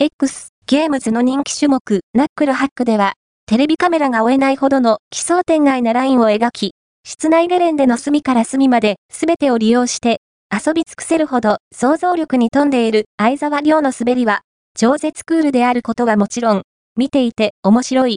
X、ゲームズの人気種目、ナックルハックでは、テレビカメラが追えないほどの奇想天外なラインを描き、室内ゲレンデの隅から隅まで全てを利用して遊び尽くせるほど想像力に富んでいる相沢亮の滑りは超絶クールであることはもちろん、見ていて面白い。